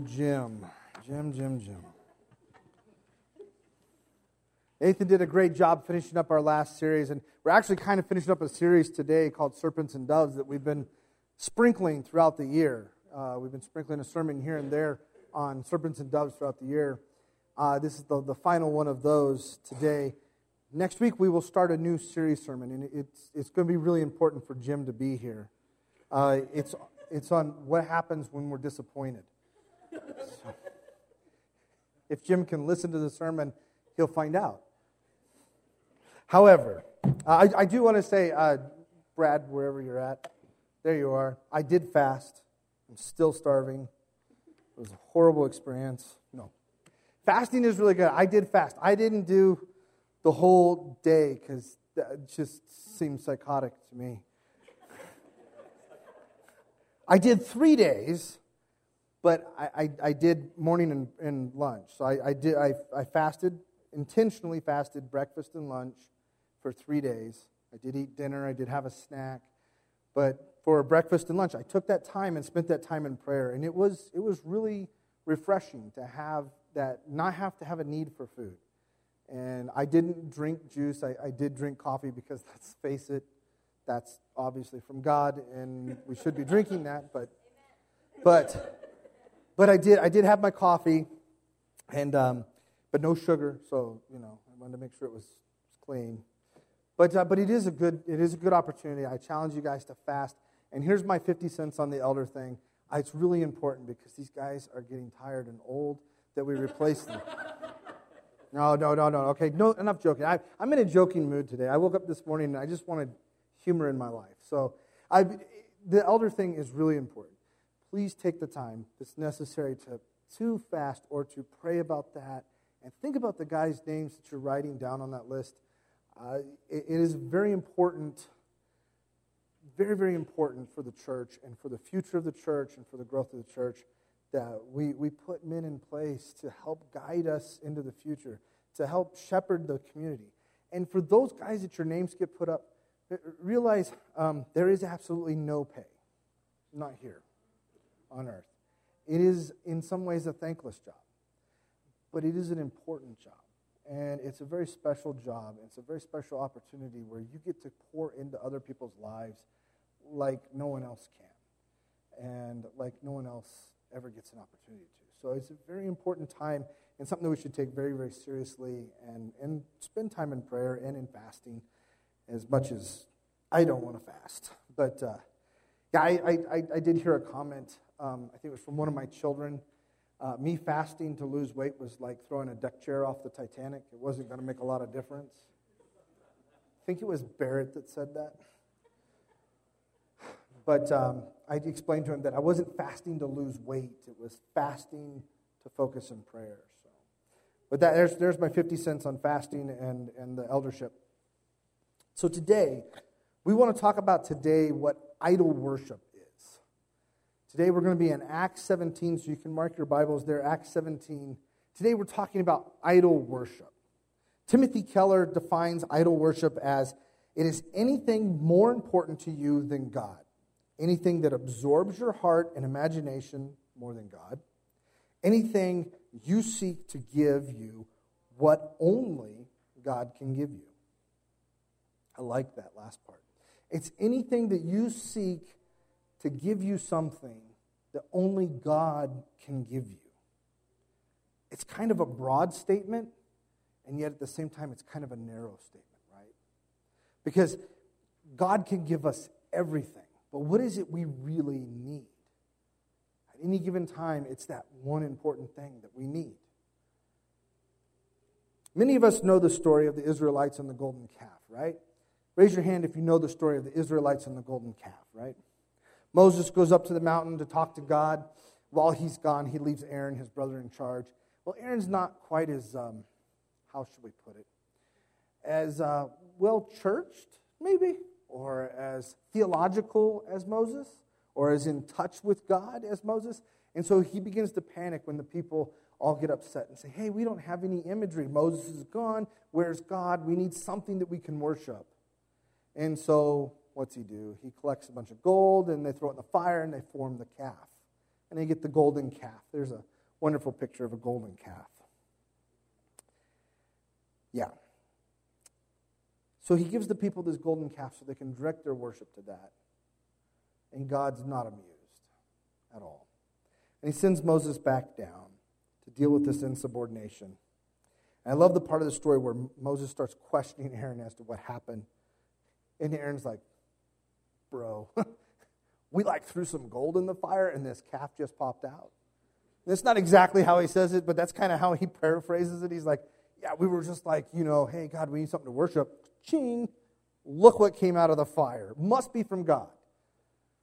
Jim. Jim, Jim, Jim. Nathan did a great job finishing up our last series, and we're actually kind of finishing up a series today called Serpents and Doves that we've been sprinkling throughout the year. Uh, we've been sprinkling a sermon here and there on serpents and doves throughout the year. Uh, this is the, the final one of those today. Next week, we will start a new series sermon, and it's, it's going to be really important for Jim to be here. Uh, it's, it's on what happens when we're disappointed. If Jim can listen to the sermon, he'll find out. However, uh, I, I, do want to say, uh, Brad, wherever you're at, there you are. I did fast. I'm still starving. It was a horrible experience. No. Fasting is really good. I did fast. I didn't do the whole day because that just seems psychotic to me. I did three days, but I, I, I did morning and, and, lunch. So I, I, did, I, I fasted, intentionally fasted breakfast and lunch for three days. I did eat dinner, I did have a snack, but for breakfast and lunch, I took that time and spent that time in prayer, and it was it was really refreshing to have that, not have to have a need for food. And I didn't drink juice. I, I did drink coffee because let's face it, that's obviously from God, and we should be drinking that. But, but, but I did. I did have my coffee, and um, but no sugar. So you know, I wanted to make sure it was clean. But, uh, but it, is a good, it is a good opportunity. I challenge you guys to fast. And here's my 50 cents on the elder thing. It's really important because these guys are getting tired and old that we replace them. No, no, no, no. Okay, no, enough joking. I, am in a joking mood today. I woke up this morning and I just wanted humor in my life. So I, the elder thing is really important. Please take the time that's necessary to, to fast or to pray about that and think about the guys' names that you're writing down on that list. Uh, it, it is very important, very, very important for the church and for the future of the church and for the growth of the church that we, we put men in place to help guide us into the future, to help shepherd the community. And for those guys that your names get put up, realize um, there is absolutely no pay, not here on earth. It is, in some ways, a thankless job, but it is an important job. And it's a very special job. It's a very special opportunity where you get to pour into other people's lives like no one else can, and like no one else ever gets an opportunity to. So it's a very important time and something that we should take very, very seriously and, and spend time in prayer and in fasting as much as I don't want to fast. But uh, yeah, I, I, I, did hear a comment, um, I think it was from one of my children uh, me fasting to lose weight was like throwing a deck chair off the Titanic. It wasn't going to make a lot of difference. I think it was Barrett that said that. But um, I explained to him that I wasn't fasting to lose weight, it was fasting to focus in prayer. So. But that, there's, there's my 50 cents on fasting and, and the eldership. So today, we want to talk about today what idol worship Today we're going to be in Acts 17, so you can mark your Bibles there, Acts 17. Today we're talking about idol worship. Timothy Keller defines idol worship as it is anything more important to you than God, anything that absorbs your heart and imagination more than God, anything you seek to give you what only God can give you. I like that last part. It's anything that you seek to give you something that only God can give you. It's kind of a broad statement, and yet at the same time, it's kind of a narrow statement, right? Because God can give us everything, but what is it we really need? At any given time, it's that one important thing that we need. Many of us know the story of the Israelites and the golden calf, right? Raise your hand if you know the story of the Israelites and the golden calf, right? Moses goes up to the mountain to talk to God. While he's gone, he leaves Aaron, his brother, in charge. Well, Aaron's not quite as, um, how should we put it, as uh, well churched, maybe, or as theological as Moses, or as in touch with God as Moses. And so he begins to panic when the people all get upset and say, Hey, we don't have any imagery. Moses is gone. Where's God? We need something that we can worship. And so what's he do? He collects a bunch of gold and they throw it in the fire and they form the calf. And they get the golden calf. There's a wonderful picture of a golden calf. Yeah. So he gives the people this golden calf so they can direct their worship to that. And God's not amused at all. And he sends Moses back down to deal with this insubordination. And I love the part of the story where Moses starts questioning Aaron as to what happened. And Aaron's like, bro, we like threw some gold in the fire and this calf just popped out. That's not exactly how he says it, but that's kind of how he paraphrases it. He's like, yeah, we were just like, you know, hey, God, we need something to worship. Ching, look what came out of the fire. Must be from God,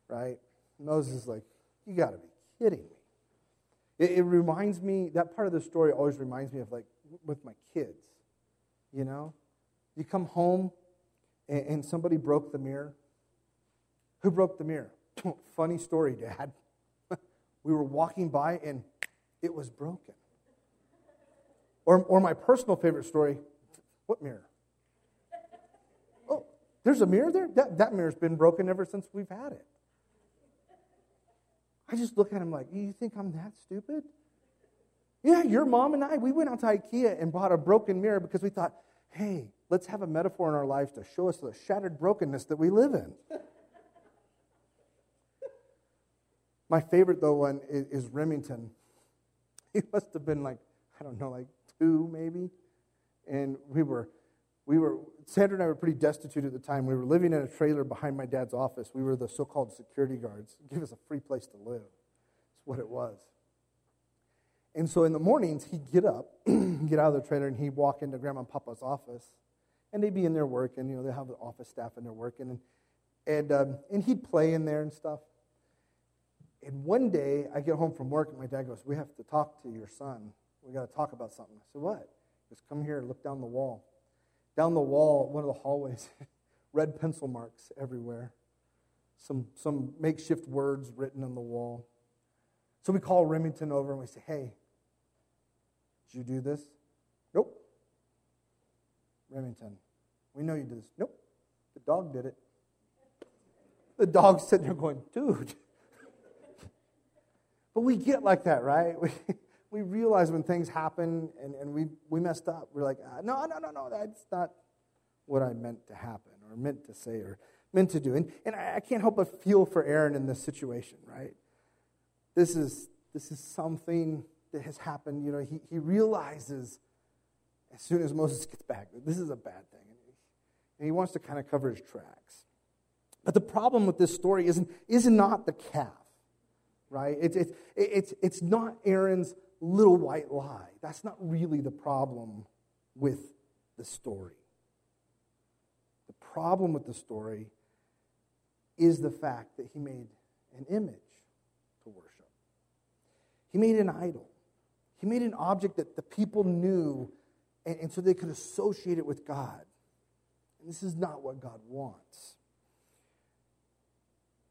right? Moses is like, you got to be kidding me. It, it reminds me, that part of the story always reminds me of like with my kids, you know? You come home and, and somebody broke the mirror. Who broke the mirror? Funny story, Dad. we were walking by and it was broken. Or, or my personal favorite story what mirror? Oh, there's a mirror there? That, that mirror's been broken ever since we've had it. I just look at him like, you think I'm that stupid? Yeah, your mom and I, we went out to IKEA and bought a broken mirror because we thought, hey, let's have a metaphor in our lives to show us the shattered brokenness that we live in. My favorite, though, one is, is Remington. He must have been like, I don't know, like two maybe. And we were, we were, Sandra and I were pretty destitute at the time. We were living in a trailer behind my dad's office. We were the so called security guards. Give us a free place to live. That's what it was. And so in the mornings, he'd get up, get out of the trailer, and he'd walk into Grandma and Papa's office. And they'd be in there working. You know, they have the office staff in there working. And, and, um, and he'd play in there and stuff. And one day, I get home from work, and my dad goes, We have to talk to your son. We got to talk about something. I said, What? He goes, Come here, and look down the wall. Down the wall, one of the hallways, red pencil marks everywhere. Some, some makeshift words written on the wall. So we call Remington over and we say, Hey, did you do this? Nope. Remington, we know you did this. Nope. The dog did it. The dog's sitting there going, dude. But we get like that, right? We, we realize when things happen and, and we, we messed up. We're like, ah, no, no, no, no, that's not what I meant to happen or meant to say or meant to do. And, and I, can't help but feel for Aaron in this situation, right? This is, this is something that has happened, you know, he, he realizes as soon as Moses gets back that this is a bad thing. And he wants to kind of cover his tracks. But the problem with this story isn't, is not the calf, right? It's, it's, it's, it's not Aaron's little white lie. That's not really the problem with the story. The problem with the story is the fact that he made an image to worship. He made an idol. He made an object that the people knew, and, and so they could associate it with God. And this is not what God wants.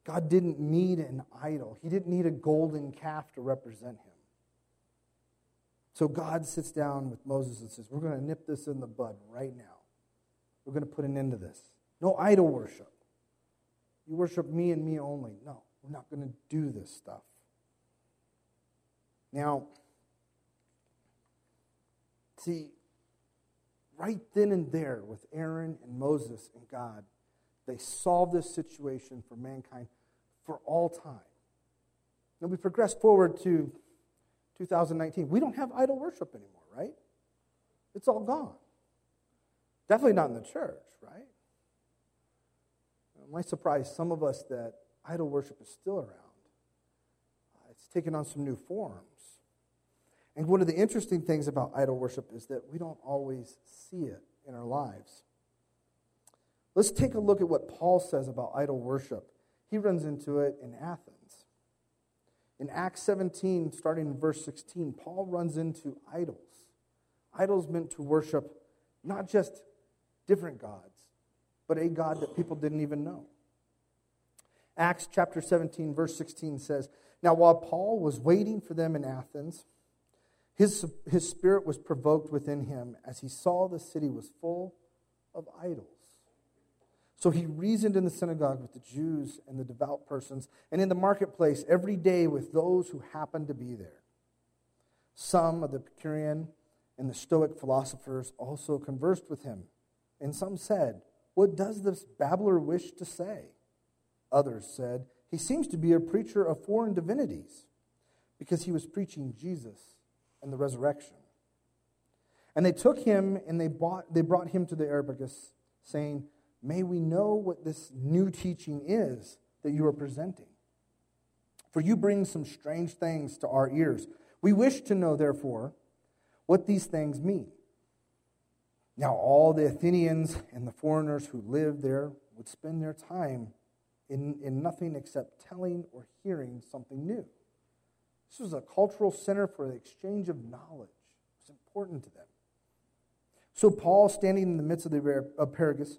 God didn't need an idol, He didn't need a golden calf to represent Him. So God sits down with Moses and says, We're going to nip this in the bud right now. We're going to put an end to this. No idol worship. You worship me and me only. No, we're not going to do this stuff. Now, See, right then and there with Aaron and Moses and God, they solved this situation for mankind for all time. Now we progress forward to 2019. We don't have idol worship anymore, right? It's all gone. Definitely not in the church, right? It might surprise some of us that idol worship is still around. It's taken on some new forms. And one of the interesting things about idol worship is that we don't always see it in our lives. Let's take a look at what Paul says about idol worship. He runs into it in Athens. In Acts 17, starting in verse 16, Paul runs into idols. Idols meant to worship not just different gods, but a God that people didn't even know. Acts chapter 17, verse 16 says Now, while Paul was waiting for them in Athens, his, his spirit was provoked within him as he saw the city was full of idols. So he reasoned in the synagogue with the Jews and the devout persons, and in the marketplace every day with those who happened to be there. Some of the Epicurean and the Stoic philosophers also conversed with him, and some said, What does this babbler wish to say? Others said, He seems to be a preacher of foreign divinities, because he was preaching Jesus and the resurrection. And they took him and they, bought, they brought him to the Areopagus, saying, May we know what this new teaching is that you are presenting. For you bring some strange things to our ears. We wish to know, therefore, what these things mean. Now, all the Athenians and the foreigners who lived there would spend their time in, in nothing except telling or hearing something new. This was a cultural center for the exchange of knowledge. It was important to them. So Paul, standing in the midst of the Areopagus,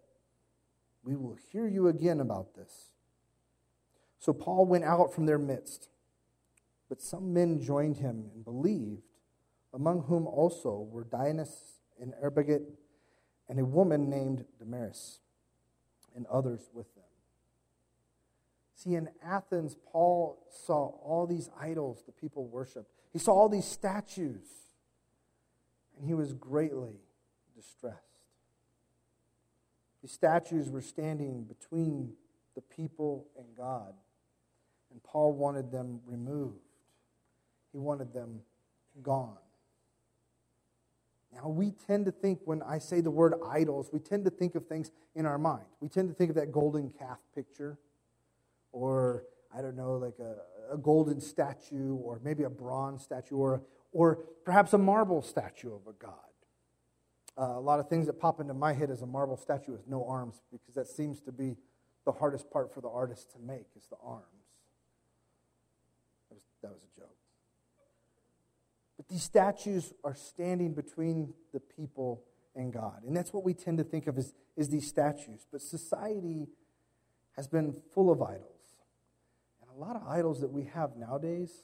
We will hear you again about this. So Paul went out from their midst, but some men joined him and believed, among whom also were Dionysius and Areopagite and a woman named Damaris, and others with them. See, in Athens, Paul saw all these idols the people worshiped. He saw all these statues, and he was greatly distressed. These statues were standing between the people and God, and Paul wanted them removed. He wanted them gone. Now, we tend to think when I say the word idols, we tend to think of things in our mind. We tend to think of that golden calf picture, or I don't know, like a, a golden statue or maybe a bronze statue or, or perhaps a marble statue of a god. Uh, a lot of things that pop into my head as a marble statue with no arms because that seems to be the hardest part for the artist to make is the arms. That was, that was a joke. But these statues are standing between the people and God. And that's what we tend to think of as, as these statues. But society has been full of idols And a lot of idols that we have nowadays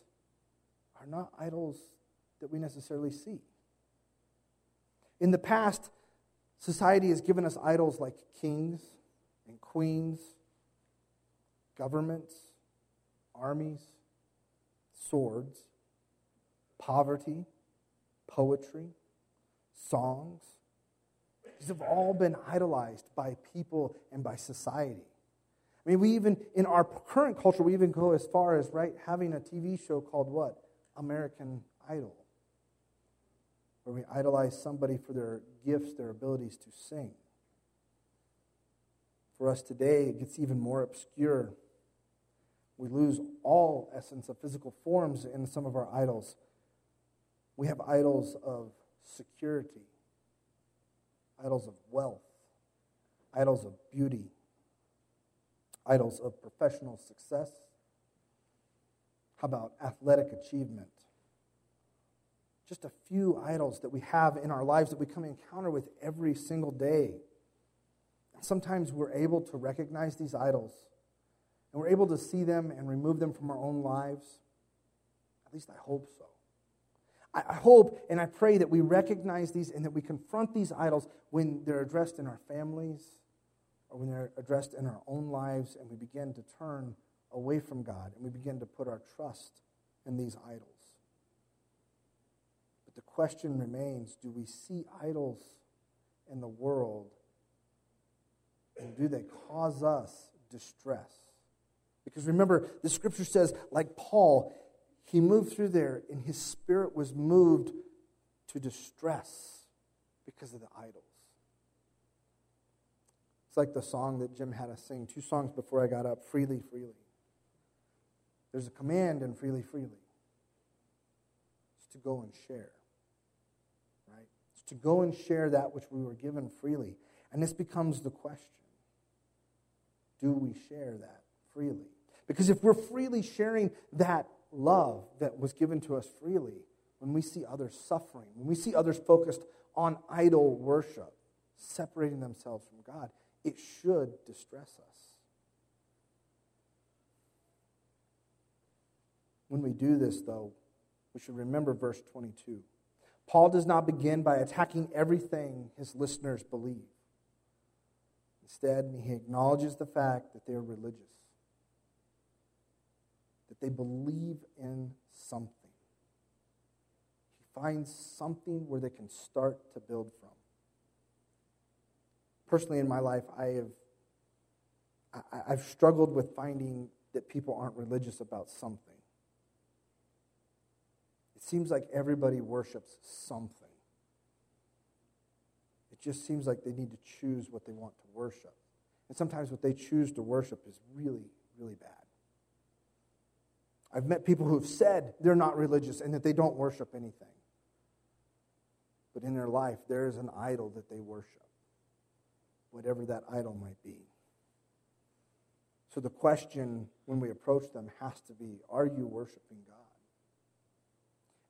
are not idols that we necessarily see. In the past, society has given us idols like kings and queens, governments, armies, swords, poverty, poetry, songs. These have all been idolized by people and by society. I mean, we even, in our current culture, we even go as far as, right, having a TV show called what? American Idol. Where we idolize somebody for their gifts, their abilities to sing. For us today, it gets even more obscure. We lose all essence of physical forms in some of our idols. We have idols of security, idols of wealth, idols of beauty, idols of professional success. How about athletic achievement? Just a few idols that we have in our lives that we come encounter with every single day. Sometimes we're able to recognize these idols and we're able to see them and remove them from our own lives. At least I hope so. I hope and I pray that we recognize these and that we confront these idols when they're addressed in our families or when they're addressed in our own lives and we begin to turn away from God and we begin to put our trust in these idols. The question remains do we see idols in the world and do they cause us distress? Because remember, the scripture says, like Paul, he moved through there and his spirit was moved to distress because of the idols. It's like the song that Jim had us sing two songs before I got up freely, freely. There's a command in freely, freely. It's to go and share. To go and share that which we were given freely. And this becomes the question do we share that freely? Because if we're freely sharing that love that was given to us freely, when we see others suffering, when we see others focused on idol worship, separating themselves from God, it should distress us. When we do this, though, we should remember verse 22. Paul does not begin by attacking everything his listeners believe. Instead, he acknowledges the fact that they are religious, that they believe in something. He finds something where they can start to build from. Personally, in my life, I have I, have struggled with finding that people aren't religious about something. Seems like everybody worships something. It just seems like they need to choose what they want to worship. And sometimes what they choose to worship is really, really bad. I've met people who've said they're not religious and that they don't worship anything. But in their life, there is an idol that they worship, whatever that idol might be. So the question when we approach them has to be Are you worshiping God?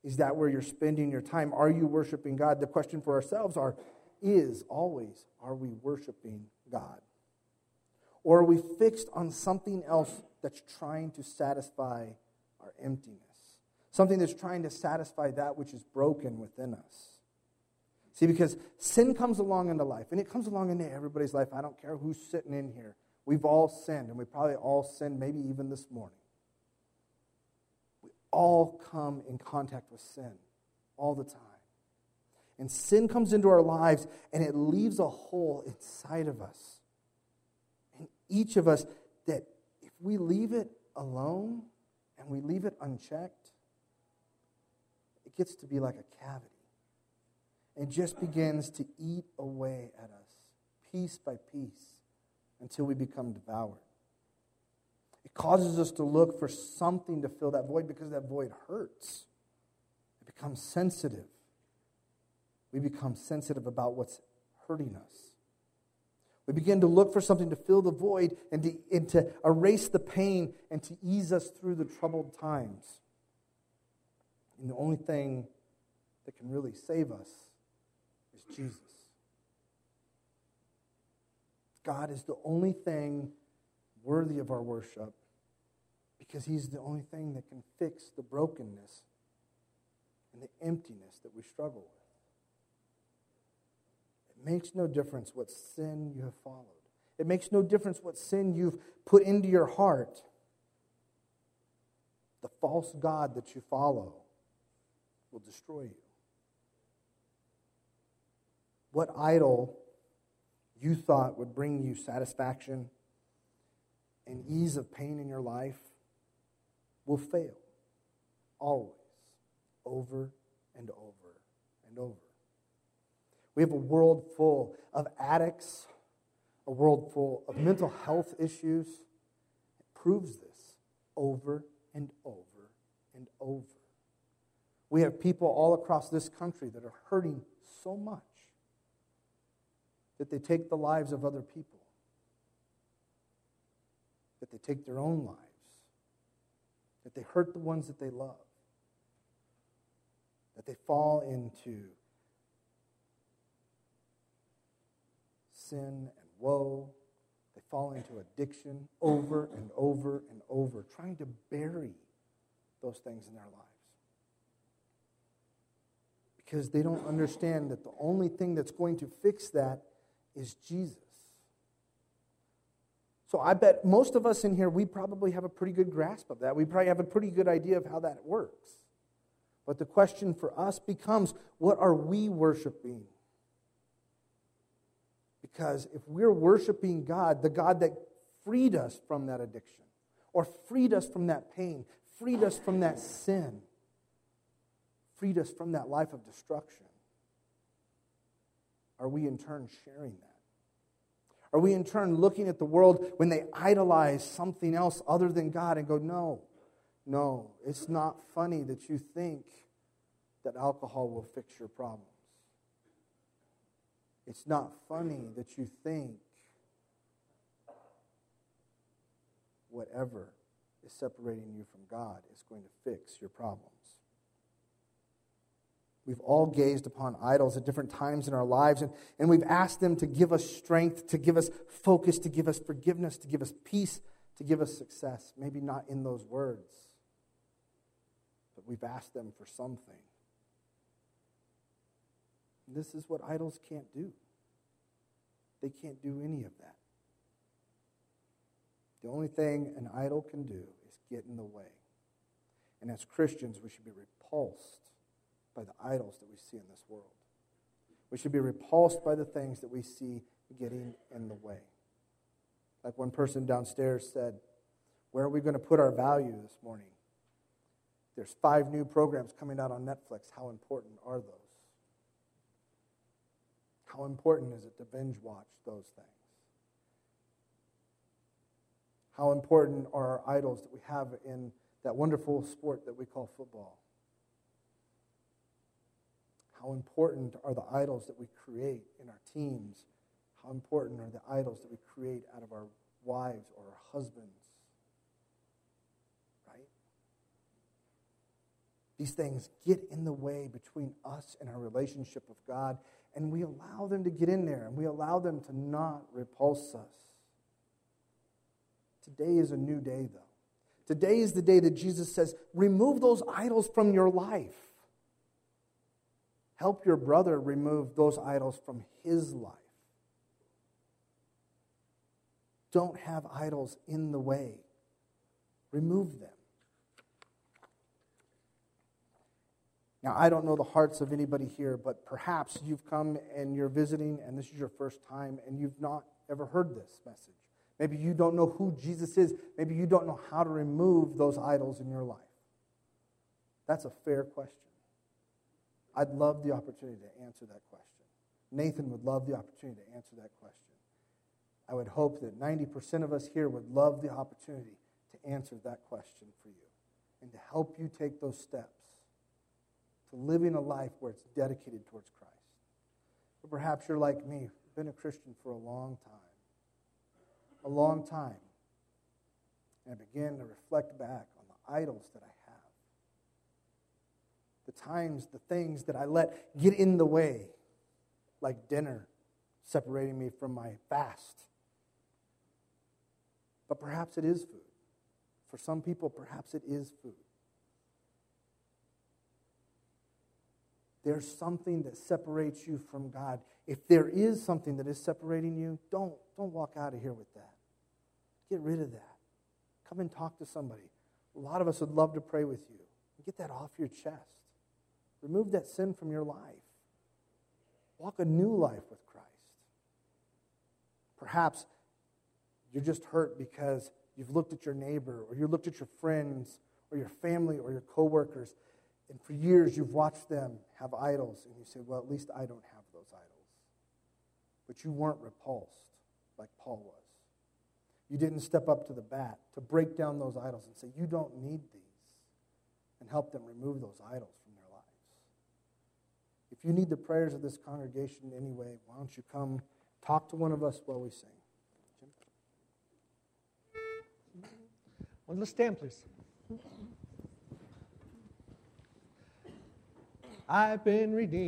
Is that where you're spending your time? Are you worshiping God? The question for ourselves are, is always, are we worshiping God? Or are we fixed on something else that's trying to satisfy our emptiness? Something that's trying to satisfy that which is broken within us. See, because sin comes along into life, and it comes along into everybody's life. I don't care who's sitting in here. We've all sinned, and we probably all sinned, maybe even this morning. All come in contact with sin all the time. And sin comes into our lives and it leaves a hole inside of us. And each of us, that if we leave it alone and we leave it unchecked, it gets to be like a cavity. It just begins to eat away at us, piece by piece, until we become devoured. It causes us to look for something to fill that void because that void hurts. It becomes sensitive we become sensitive about what's hurting us. We begin to look for something to fill the void and to, and to erase the pain and to ease us through the troubled times. And the only thing that can really save us is Jesus. God is the only thing worthy of our worship because He's the only thing that can fix the brokenness and the emptiness that we struggle with. It makes no difference what sin you have followed. It makes no difference what sin you've put into your heart. The false God that you follow will destroy you. What idol you thought would bring you satisfaction and ease of pain in your life will fail. Always. Over and over and over. We have a world full of addicts, a world full of mental health issues. It proves this over and over and over. We have people all across this country that are hurting so much that they take the lives of other people, that they take their own lives, that they hurt the ones that they love, that they fall into sin and woe. They fall into addiction over and over and over, trying to bury those things in their lives. Because they don't understand that the only thing that's going to fix that is Jesus. So I bet most of us in here, we probably have a pretty good grasp of that. We probably have a pretty good idea of how that works. But the question for us becomes what are we worshiping? Because if we're worshiping God, the God that freed us from that addiction, or freed us from that pain, freed us from that sin, freed us from that life of destruction, are we in turn sharing that? Are we in turn looking at the world when they idolize something else other than God and go, no, no, it's not funny that you think that alcohol will fix your problems. It's not funny that you think whatever is separating you from God is going to fix your problems. We've all gazed upon idols at different times in our lives, and, and we've asked them to give us strength, to give us focus, to give us forgiveness, to give us peace, to give us success. Maybe not in those words, but we've asked them for something. This is what idols can't do. They can't do any of that. The only thing an idol can do is get in the way. And as Christians, we should be repulsed by the idols that we see in this world. We should be repulsed by the things that we see getting in the way. Like one person downstairs said, Where are we going to put our value this morning? There's five new programs coming out on Netflix. How important are those? How important is it to binge watch those things? How important are our idols that we have in that wonderful sport that we call football? How important are the idols that we create in our teams? How important are the idols that we create out of our wives or our husbands? Right? These things get in the way between us and our relationship with God, and we allow them to get in there, and we allow them to not repulse us. Today is a new day, though. Today is the day that Jesus says, remove those idols from your life. Help your brother remove those idols from his life. Don't have idols in the way, remove them. Now, I don't know the hearts of anybody here, but perhaps you've come and you're visiting and this is your first time and you've not ever heard this message. Maybe you don't know who Jesus is. Maybe you don't know how to remove those idols in your life. That's a fair question. I'd love the opportunity to answer that question. Nathan would love the opportunity to answer that question. I would hope that 90% of us here would love the opportunity to answer that question for you and to help you take those steps to living a life where it's dedicated towards Christ. But perhaps you're like me, been a Christian for a long time. A long time. And I begin to reflect back on the idols that I. The times, the things that I let get in the way, like dinner separating me from my fast. But perhaps it is food. For some people, perhaps it is food. there's something that separates you from God. If there is something that is separating you, don't, don't walk out of here with that. Get rid of that. Come and talk to somebody. A lot of us would love to pray with you. Get that off your chest. Remove that sin from your life. Walk a new life with Christ. Perhaps you're just hurt because you've looked at your neighbor or you looked at your friends or your family or your coworkers and for years, you've watched them have idols, and you say, Well, at least I don't have those idols. But you weren't repulsed like Paul was. You didn't step up to the bat to break down those idols and say, You don't need these, and help them remove those idols. If you need the prayers of this congregation in any way, why don't you come talk to one of us while we sing? Jim? Well, let's stand, please. I've been redeemed.